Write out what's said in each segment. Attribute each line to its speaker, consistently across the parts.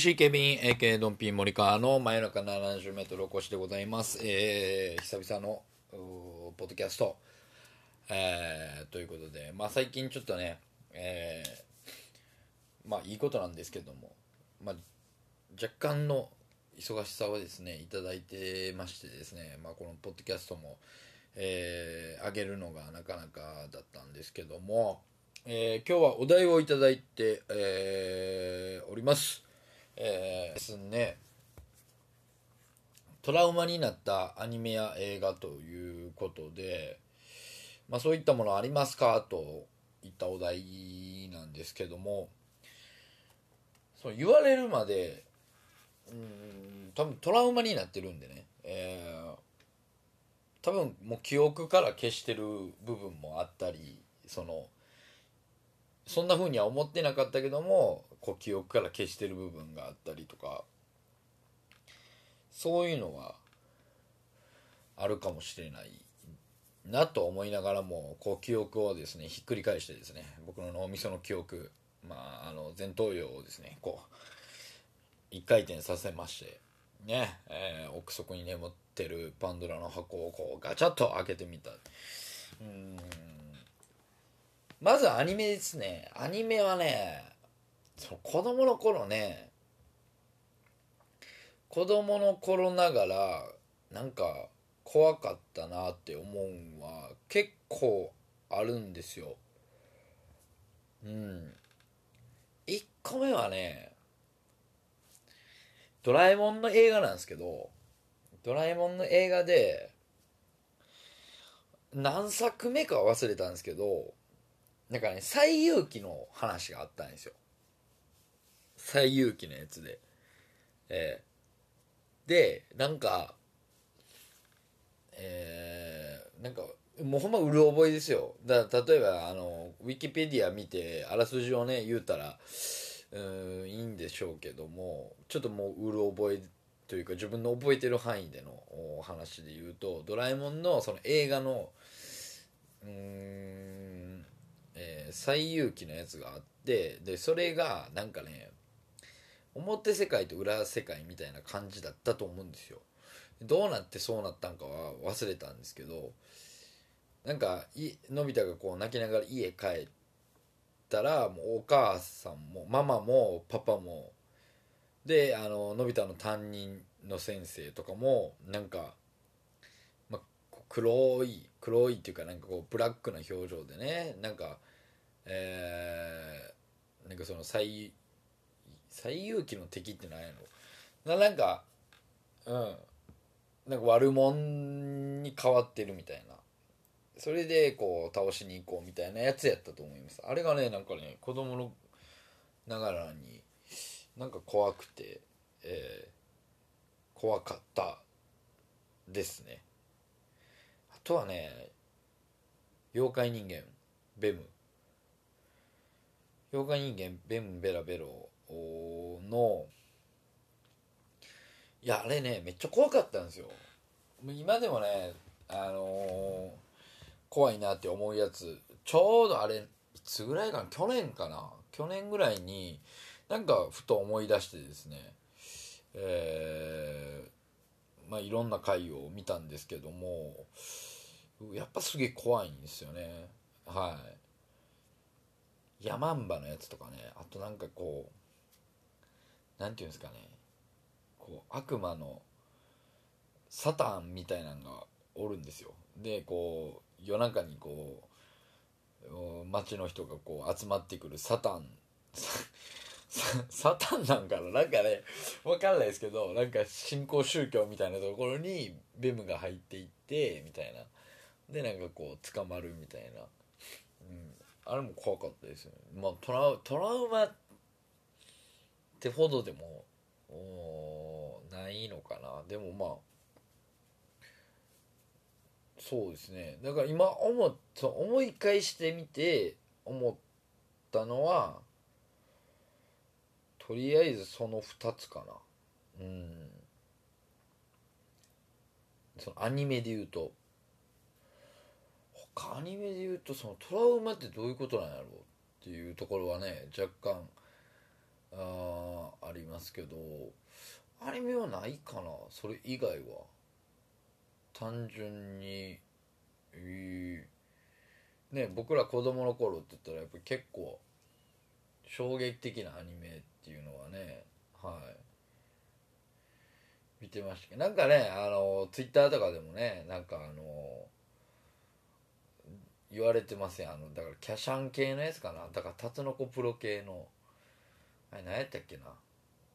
Speaker 1: MC ケビン AK ドンピン森川の真夜中 70m 起こしでございます、えー、久々のポッドキャスト、えー、ということでまあ最近ちょっとねえー、まあいいことなんですけども、まあ、若干の忙しさをですねいただいてましてですね、まあ、このポッドキャストも、えー、上げるのがなかなかだったんですけども、えー今日はお題をいただいて、えーおります。えーですね。トラウマになったアニメや映画ということで、まあ、そういったものありますかといったお題なんですけどもその言われるまでうん多分トラウマになってるんでね、えー多分もう記憶から消してる部分もあったりそのそんな風には思ってなかったけどもこう記憶から消してる部分があったりとかそういうのはあるかもしれないなと思いながらもこう記憶をですねひっくり返してですね僕の脳みその記憶まああの前頭葉をですねこう一回転させましてね、えー奥底に眠ってるパンドラの箱をこうガチャッと開けてみた。うん。まずアニメですね。アニメはねその子供の頃ね子供の頃ながらなんか怖かったなって思うんは結構あるんですよ。うん。1個目はねドラえもんの映画なんですけどドラえもんの映画で何作目か忘れたんですけどなんかね西遊記の話があったんですよ。西遊記のやつで。えー。でなんかえーなんかもうほんまうる覚えですよ。だ例えばあのウィキペディア見てあらすじをね言うたらうんいいんでしょうけどもちょっともううる覚えというか自分の覚えてる範囲でのお話で言うと「ドラえもん」のその映画のうんえー西遊記のやつがあってでそれがなんかね表世界と裏世界みたいな感じだったと思うんですよ。どうなってそうなったんかは忘れたんですけどなんかいのび太がこう泣きながら家帰ったらもうお母さんもママもパパもであののび太の担任の先生とかもなんか、ま、黒い黒いっていうかなんかこうブラックな表情でねなんかえー、なんかその最最遊記の敵って何やろ？ななんかうん。なんか悪者に変わってるみたいな。それでこう倒しに行こうみたいなやつやったと思います。あれがねなんかね子供のながらになんか怖くて、えー怖かったですね。あとはね妖怪人間ベム。妖怪人間ベムベラベロのいやあれねめっちゃ怖かったんですよ。もう今でもねあのー怖いなって思うやつちょうどあれいつぐらいかな？去年かな去年ぐらいになんかふと思い出してですねえーまあいろんな回を見たんですけどもやっぱすげえ怖いんですよね。はい。ヤマンバのやつとかねあとなんかこうなんていうんですかね。こう悪魔のサタンみたいなのがおるんですよ。でこう夜中にこう街の人がこう集まってくるサタン。サタンなんかななんかねわかんないですけどなんか新興宗教みたいなところにベムが入っていってみたいな。でなんかこう捕まるみたいな、うん、あれも怖かったですよね。まあトラトラウマってほどでもないのかな。でもまあそうですね。だから今思っ思い返してみて思ったのはとりあえずその2つかな。うん。そのアニメで言うと。他アニメで言うとそのトラウマってどういうことなんやろうっていうところはね若干あありますけどアニメはないかなそれ以外は。単純に、えー、ね僕ら子供の頃って言ったらやっぱり結構衝撃的なアニメっていうのはねはい。見てましたけどなんかねあのツイッターとかでもねなんかあの言われてますよあのだからキャシャン系のやつかな。だからタツノコプロ系の。あれ何やったっけな？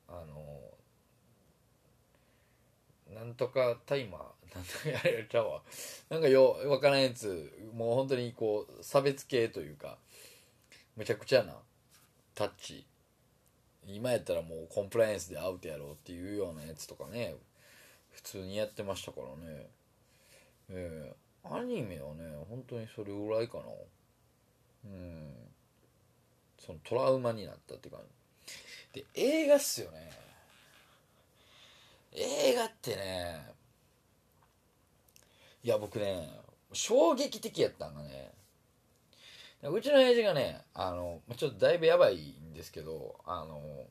Speaker 1: あのなんとかタイマー。なんとかやれちゃうわ。なんかよわからんやつ。もう本当にこう差別系というかむちゃくちゃなタッチ。今やったらもうコンプライアンスでアウトやろうっていうようなやつとかね。普通にやってましたからね。ええアニメはね本当にそれぐらいかな。うん。そのトラウマになったって感じ。で映画っすよね。映画ってねいや僕ね衝撃的やったんがねうちの親父がねあのちょっとだいぶやばいんですけどあの、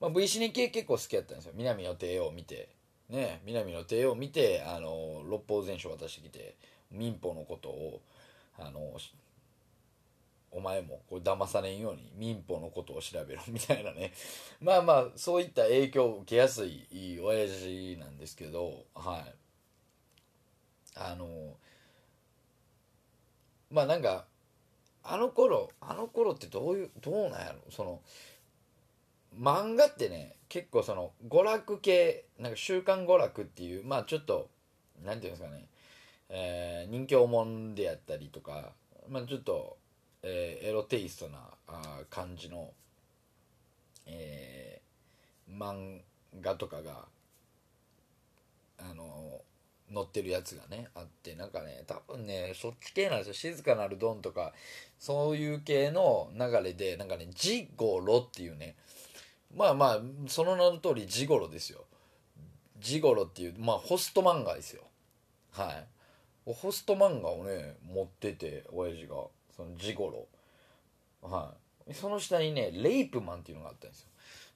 Speaker 1: まあ、V シネ系結構好きやったんですよ。南の帝王を見て。ね南の帝王を見てあの六法全書渡してきて民法のことをあのお前もこれ騙されんように民法のことを調べろ みたいなね。まあまあそういった影響を受けやすいいい親父なんですけどはい。あのまあなんかあの頃あの頃ってどういうどうなんやろ？その漫画ってね結構その娯楽系なんか週刊娯楽っていうまあちょっとなんていうんですかね、えー、人形もんであったりとかまあちょっと、えー、エロテイストなあ感じの、えー、漫画とかがあの載ってるやつがねあってなんかね多分ねそっち系なんですよ。静かなるドンとかそういう系の流れでなんかねジゴロっていうねまあまあその名の通りジゴロですよ。ジゴロっていうまあホスト漫画ですよ。はい。ホスト漫画をね持ってて親父が。そのジゴロ。はい。その下にねレイプマンっていうのがあったんですよ。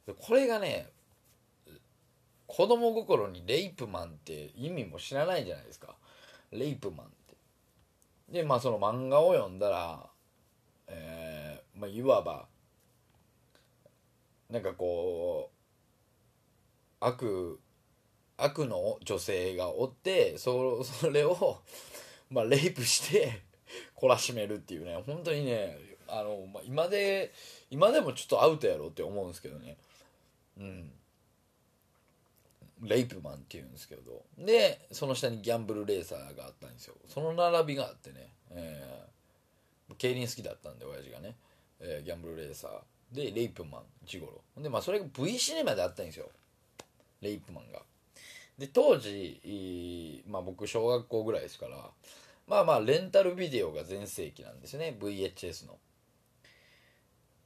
Speaker 1: でこれがね子供心にレイプマンって意味も知らないじゃないですか。レイプマンって。でまあその漫画を読んだらえー、まあいわばなんかこう悪悪の女性がおってそ それをまあレイプして懲らしめるっていうね本当にねあの、まあ、今で今でもちょっとアウトやろって思うんですけどね。うん。レイプマンっていうんですけど。でその下にギャンブルレーサーがあったんですよ。その並びがあってね、えー、競輪好きだったんで親父がね、えー、ギャンブルレーサー。でレイプマンジゴロ。でまあそれが V シネマであったんですよ。レイプマンが。で当時、まあ、僕小学校ぐらいですからまあまあレンタルビデオが全盛期なんですね VHS の。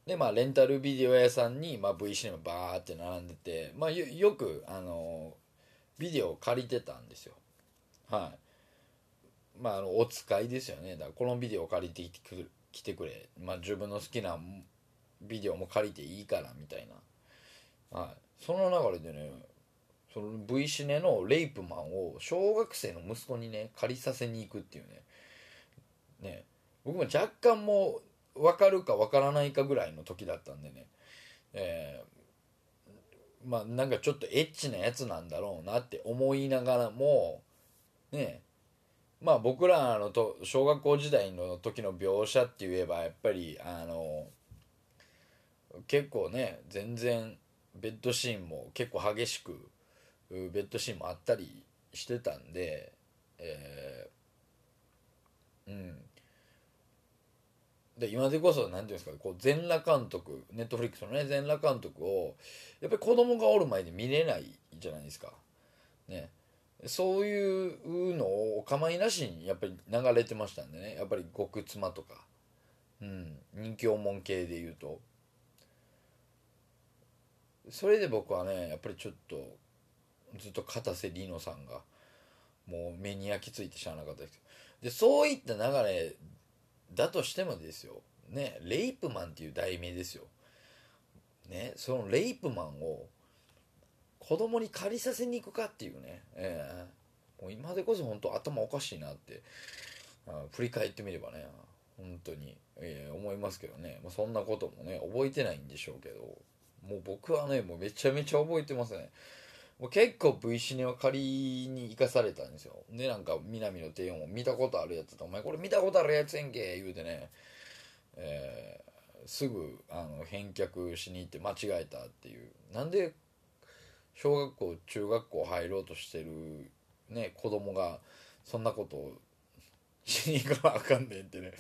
Speaker 1: でまあレンタルビデオ屋さんに、まあ、V シネマバーって並んでて、まあ、よくあのビデオを借りてたんですよ。はい。まああのお使いですよね。だからこのビデオを借りてきてくれ来てくれ、まあ、自分の好きなビデオも借りていいからみたいな、はい、その流れでねその V シネのレイプマンを小学生の息子にね借りさせに行くっていうね。ね。僕も若干もう分かるか分からないかぐらいの時だったんでね、えー、まあなんかちょっとエッチなやつなんだろうなって思いながらもね。まあ僕らのと小学校時代の時の描写って言えばやっぱりあの結構ね全然ベッドシーンも結構激しくベッドシーンもあったりしてたんで、えー、うん。で今でこそ何ていうんですかこう全裸監督ネットフリックスのね全裸監督をやっぱり子供がおる前で見れないじゃないですか。ね。そういうのをお構いなしにやっぱり流れてましたんでね。やっぱり極妻とか、うん、人気門系で言うと。それで僕はねやっぱりちょっとずっと片瀬里乃さんがもう目に焼き付いて知らなかったです。でそういった流れだとしてもですよ。ねレイプマンっていう題名ですよ。ねそのレイプマンを子供に借りさせに行くかっていうね、えー、もう今でこそ本当頭おかしいなって振り返ってみればね本当に、えー、思いますけどね、まあ、そんなこともね覚えてないんでしょうけど。もう僕はねもうめちゃめちゃ覚えてますね。結構 V シネは借りに行かされたんですよ。でなんか南の帝王も見たことあるやつだお前これ見たことあるやつやんけ言うてね、えー、すぐあの返却しに行って間違えたっていう。なんで小学校中学校入ろうとしてるね子供がそんなことをしに行かなあかんねんってね。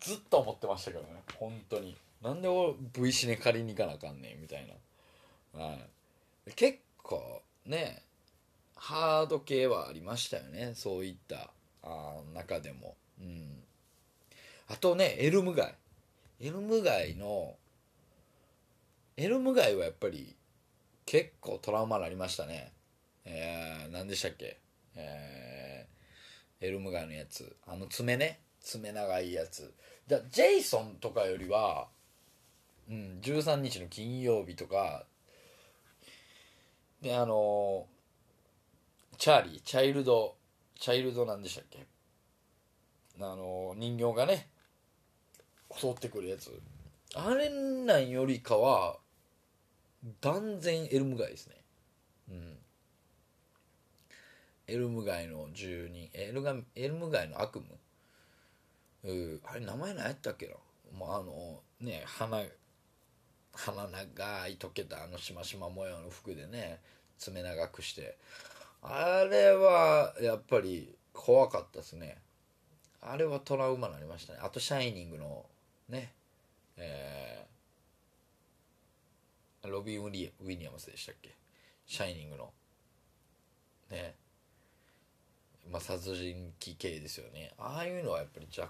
Speaker 1: ずっと思ってましたけどね。本当に。なんで俺 V シネ借りに行かなあかんねんみたいな、はい、結構ねハード系はありましたよねそういったあ中でも。うん。あとねエルム街。エルム街のエルム街はやっぱり結構トラウマになりましたね。えー、何でしたっけ？えー、エルム街のやつ。あの爪ね。爪長いやつ。じゃジェイソンとかよりはうん、13日の金曜日とかであのチャーリーチャイルドチャイルドなんでしたっけ？あの人形がね襲ってくるやつ。あれなんよりかは断然エルム街ですね。うん。エルム街の住人エルガエルム街の悪夢。うあれ名前何やったっけな？もうあのね花鼻長い溶けたあのしましま模様の服でね爪長くして。あれはやっぱり怖かったですね。あれはトラウマになりましたね。あと「シャイニング」のねえー、ロビン・ウィリアムスでしたっけ「シャイニングの」ね。まあ殺人鬼系ですよね。ああいうのはやっぱりじゃ、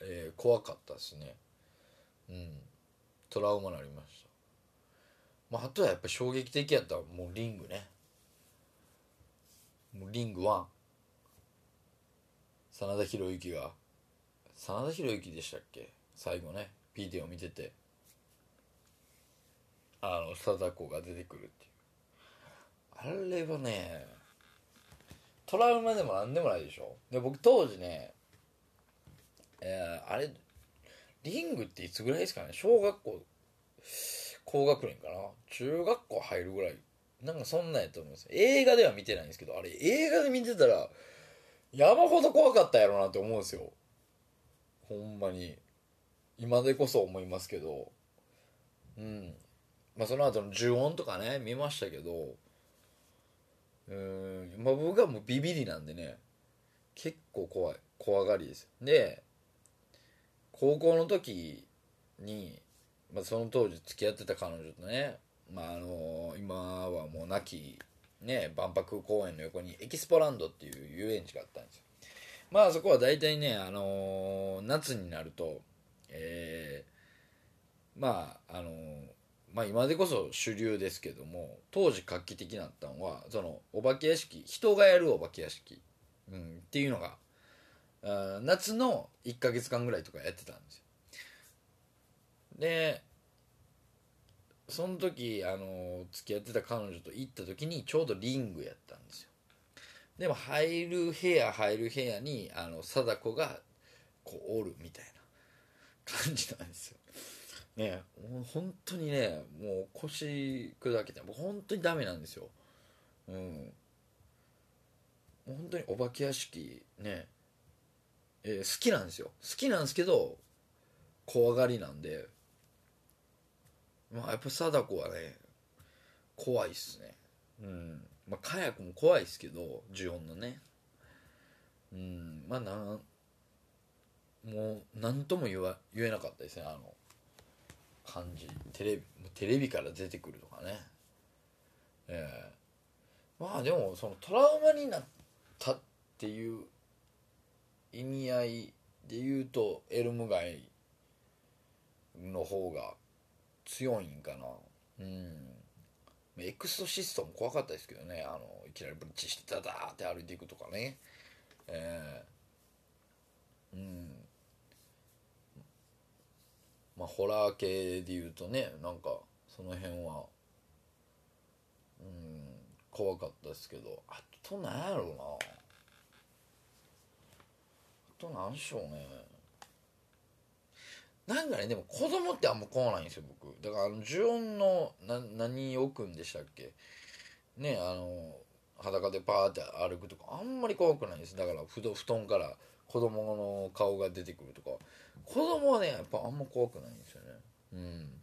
Speaker 1: えー、怖かったですね。うん。トラウマになりました。まああとはやっぱ衝撃的やったらもうリングね。もうリング1真田広之が。真田広之でしたっけ？最後ね。ビデオ見てて。あの貞子が出てくるっていう。あれはねトラウマでも何でもないでしょ。で僕当時ねえー、あれリングっていつぐらいですかね？小学校高学年かな？中学校入るぐらい。なんかそんなんやと思うんです。映画では見てないんですけどあれ映画で見てたら山ほど怖かったやろなって思うんですよ。ほんまに。今でこそ思いますけど。うん。まあその後の呪音とかね見ましたけど。うん。まあ僕はもうビビりなんでね。結構怖い。怖がりです。で高校の時に、まあ、その当時付き合ってた彼女とね、まあ、あの今はもう亡きね万博公園の横にエキスポランドっていう遊園地があったんですよ。まあそこは大体ね、あのー、夏になると、えー、まああのー、まあ今でこそ主流ですけども当時画期的だったのはそのお化け屋敷人がやるお化け屋敷、うん、っていうのが夏の1ヶ月間ぐらいとかやってたんですよ。でその時あの付き合ってた彼女と行った時にちょうどリングやったんですよ。でも入る部屋入る部屋にあの貞子がこうおるみたいな。感じなんですよ。ねもう本当にねもう腰砕けて僕本当にダメなんですよ。うん。もう本当にお化け屋敷ねえー、好きなんですよ。好きなんですけど怖がりなんで。まあやっぱ貞子はね怖いっすね。うん。まあ火薬も怖いっすけど呪音のね。うん。まあなんもう何とも言わ言えなかったですねあの感じ。テレビテレビから出てくるとかね。ええまあでもそのトラウマになったっていう意味合いで言うとエルム街の方が強いんかな。うん。エクソシストも怖かったですけどね。あのいきなりブリッジしてダダーって歩いていくとかね。ええうん。まあホラー系で言うとねなんかその辺はうん怖かったですけど。あとなんやろうな。となんでしょうね。なんかねでも子供ってあんま怖ないんですよ僕。だからあの呪音のな何置くんでしたっけ？ねあの裸でパーって歩くとかあんまり怖くないです。だから布団から子供の顔が出てくるとか。子供はねやっぱあんま怖くないんですよね。うん。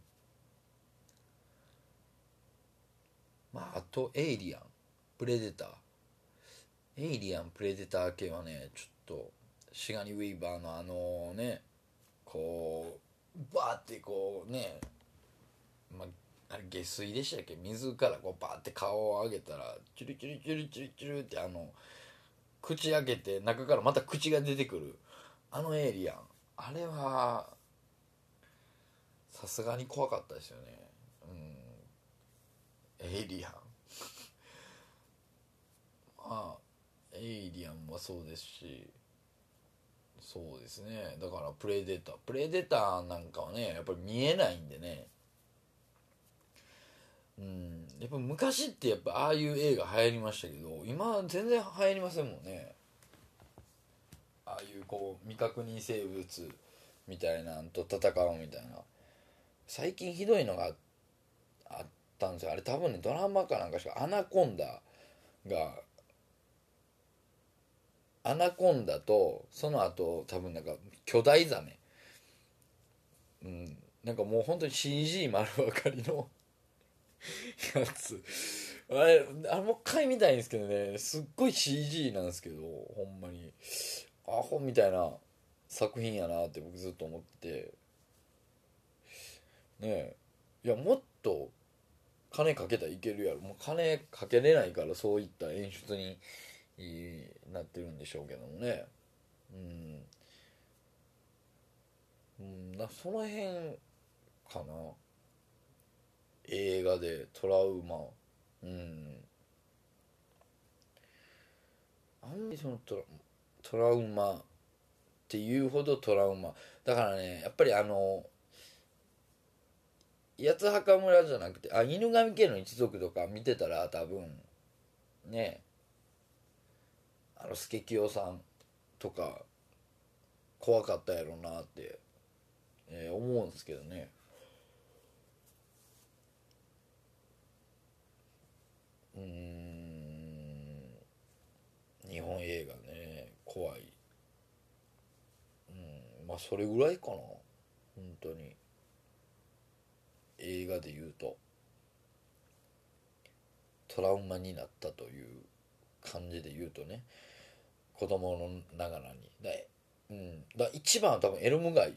Speaker 1: まああとエイリアン。プレデター。エイリアンプレデター系はねちょっとシガニ・ウィーバーのあのねこうバーってこうねまああれ下水でしたっけ？水からこうバーって顔を上げたらチュルチュルチュルチュルチュルってあの口開けて中からまた口が出てくるあのエイリア。ンあれはさすがに怖かったですよね。うん。エイリアン。まあエイリアンはそうですし。そうですね。だからプレデタープレデターなんかはねやっぱり見えないんでね。うん。やっぱ昔ってやっぱああいう映画流行りましたけど今全然流行りませんもんね。ああいうこう未確認生物みたいなんと戦うみたいな。最近ひどいのがあったんですよ。あれ多分ねドラマかなんかしかアナコンダがアナコンダとその後多分なんか巨大ザメ。うん。なんかもう本当に CG 丸分かりの やつ。あれあれもう一回見たいんですけどね。すっごい CG なんですけどほんまに。アホみたいな作品やなって僕ずっと思って。ねえ。いやもっと金かけたらいけるやろ。もう金かけれないからそういった演出に。なってるんでしょうけどもね。うん、うん、なその辺かな。映画でトラウマ。うん。あんまりそのトラトラウマっていうほどトラウマ。だからねやっぱりあの八つ墓村じゃなくてあ犬神家の一族とか見てたら多分ねあの助清さんとか怖かったやろうなって、えー思うんですけどね。うん。日本映画ね怖い。うん。まあそれぐらいかな。本当に。映画で言うと。トラウマになったという。感じで言うとね子供のながらに。だ,、うん、だ一番は多分エルム街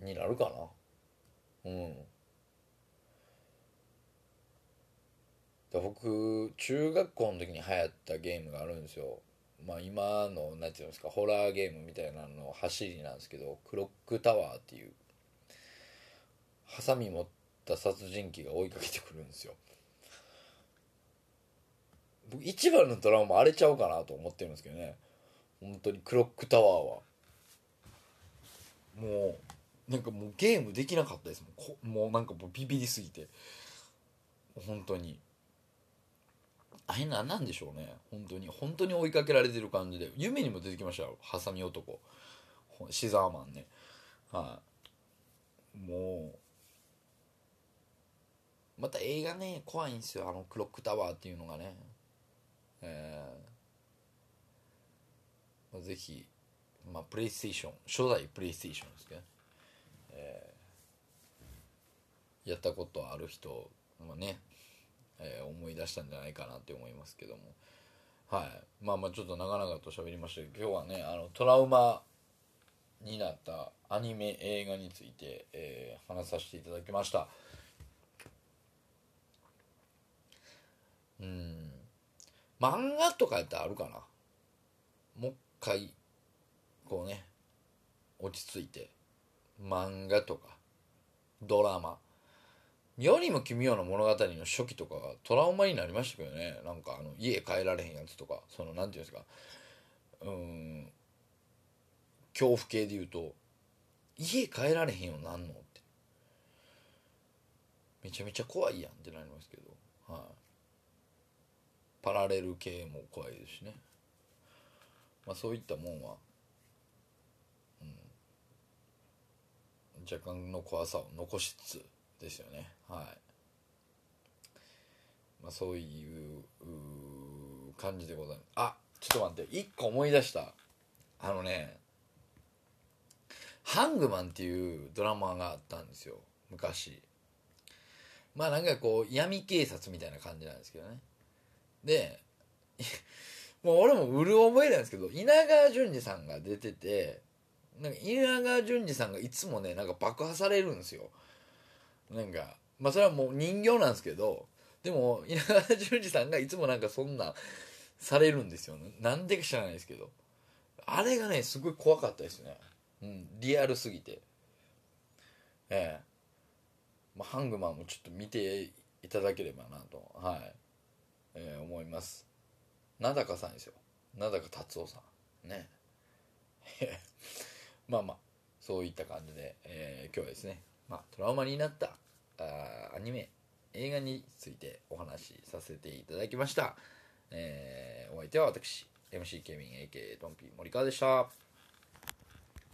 Speaker 1: になるかな。うん。だ僕中学校の時に流行ったゲームがあるんですよ。まあ今のなんていうんですかホラーゲームみたいなの走りなんですけどクロックタワーっていうハサミ持った殺人鬼が追いかけてくるんですよ。僕一番のドラマあれちゃうかなと思ってるんですけどね。本当にクロックタワーは。もうなんかもうゲームできなかったですもん。こもうなんかもうビビりすぎて。本当に。あれなんなんでしょうね。本当に。本当に追いかけられてる感じで。夢にも出てきましたよ。ハサミ男。シザーマンね。はい。もう。また映画ね怖いんですよ。あのクロックタワーっていうのがね。えーまあ、ぜひ、まあ、プレイステーション初代プレイステーションですけどね、えーやったことある人もね、えー思い出したんじゃないかなって思いますけども。はい。まあまあちょっと長々と喋りましたけど今日はねあのトラウマになったアニメ映画について、えー話させていただきました。うん。漫画とかやったらあるかな。もう一回こうね落ち着いて漫画とかドラマ。世にも奇妙な物語の初期とかがトラウマになりましたけどね。なんかあの家帰られへんやつとかそのなんていうんですか。うん恐怖系で言うと家帰られへんよなんのって。めちゃめちゃ怖いやんってなりますけど。パラレル系も怖いですしね。まあそういったもんは、うん、若干の怖さを残しつつですよね。はい。まあそういう感じでございます。あちょっと待って。一個思い出した。あのね「ハングマン」っていうドラマがあったんですよ。昔。まあなんかこう闇警察みたいな感じなんですけどね。で もう俺もうる覚えなんですけど稲川淳二さんが出ててなんか稲川淳二さんがいつもねなんか爆破されるんですよ。なんかまあそれはもう人形なんですけどでも 稲川淳二さんがいつもなんかそんなされるんですよ。ねなんでか知らないですけど。あれがねすごい怖かったですね。うんリアルすぎて。ええ。まあ、ハングマンもちょっと見ていただければなと。はい、えー思います。名高さんですよ。名高達夫さん。ね。まあまあそういった感じで、えー今日はですね、まあ、トラウマになったあアニメ映画についてお話しさせていただきました、えーお相手は私 MC ケビン AK トンピー森川でした。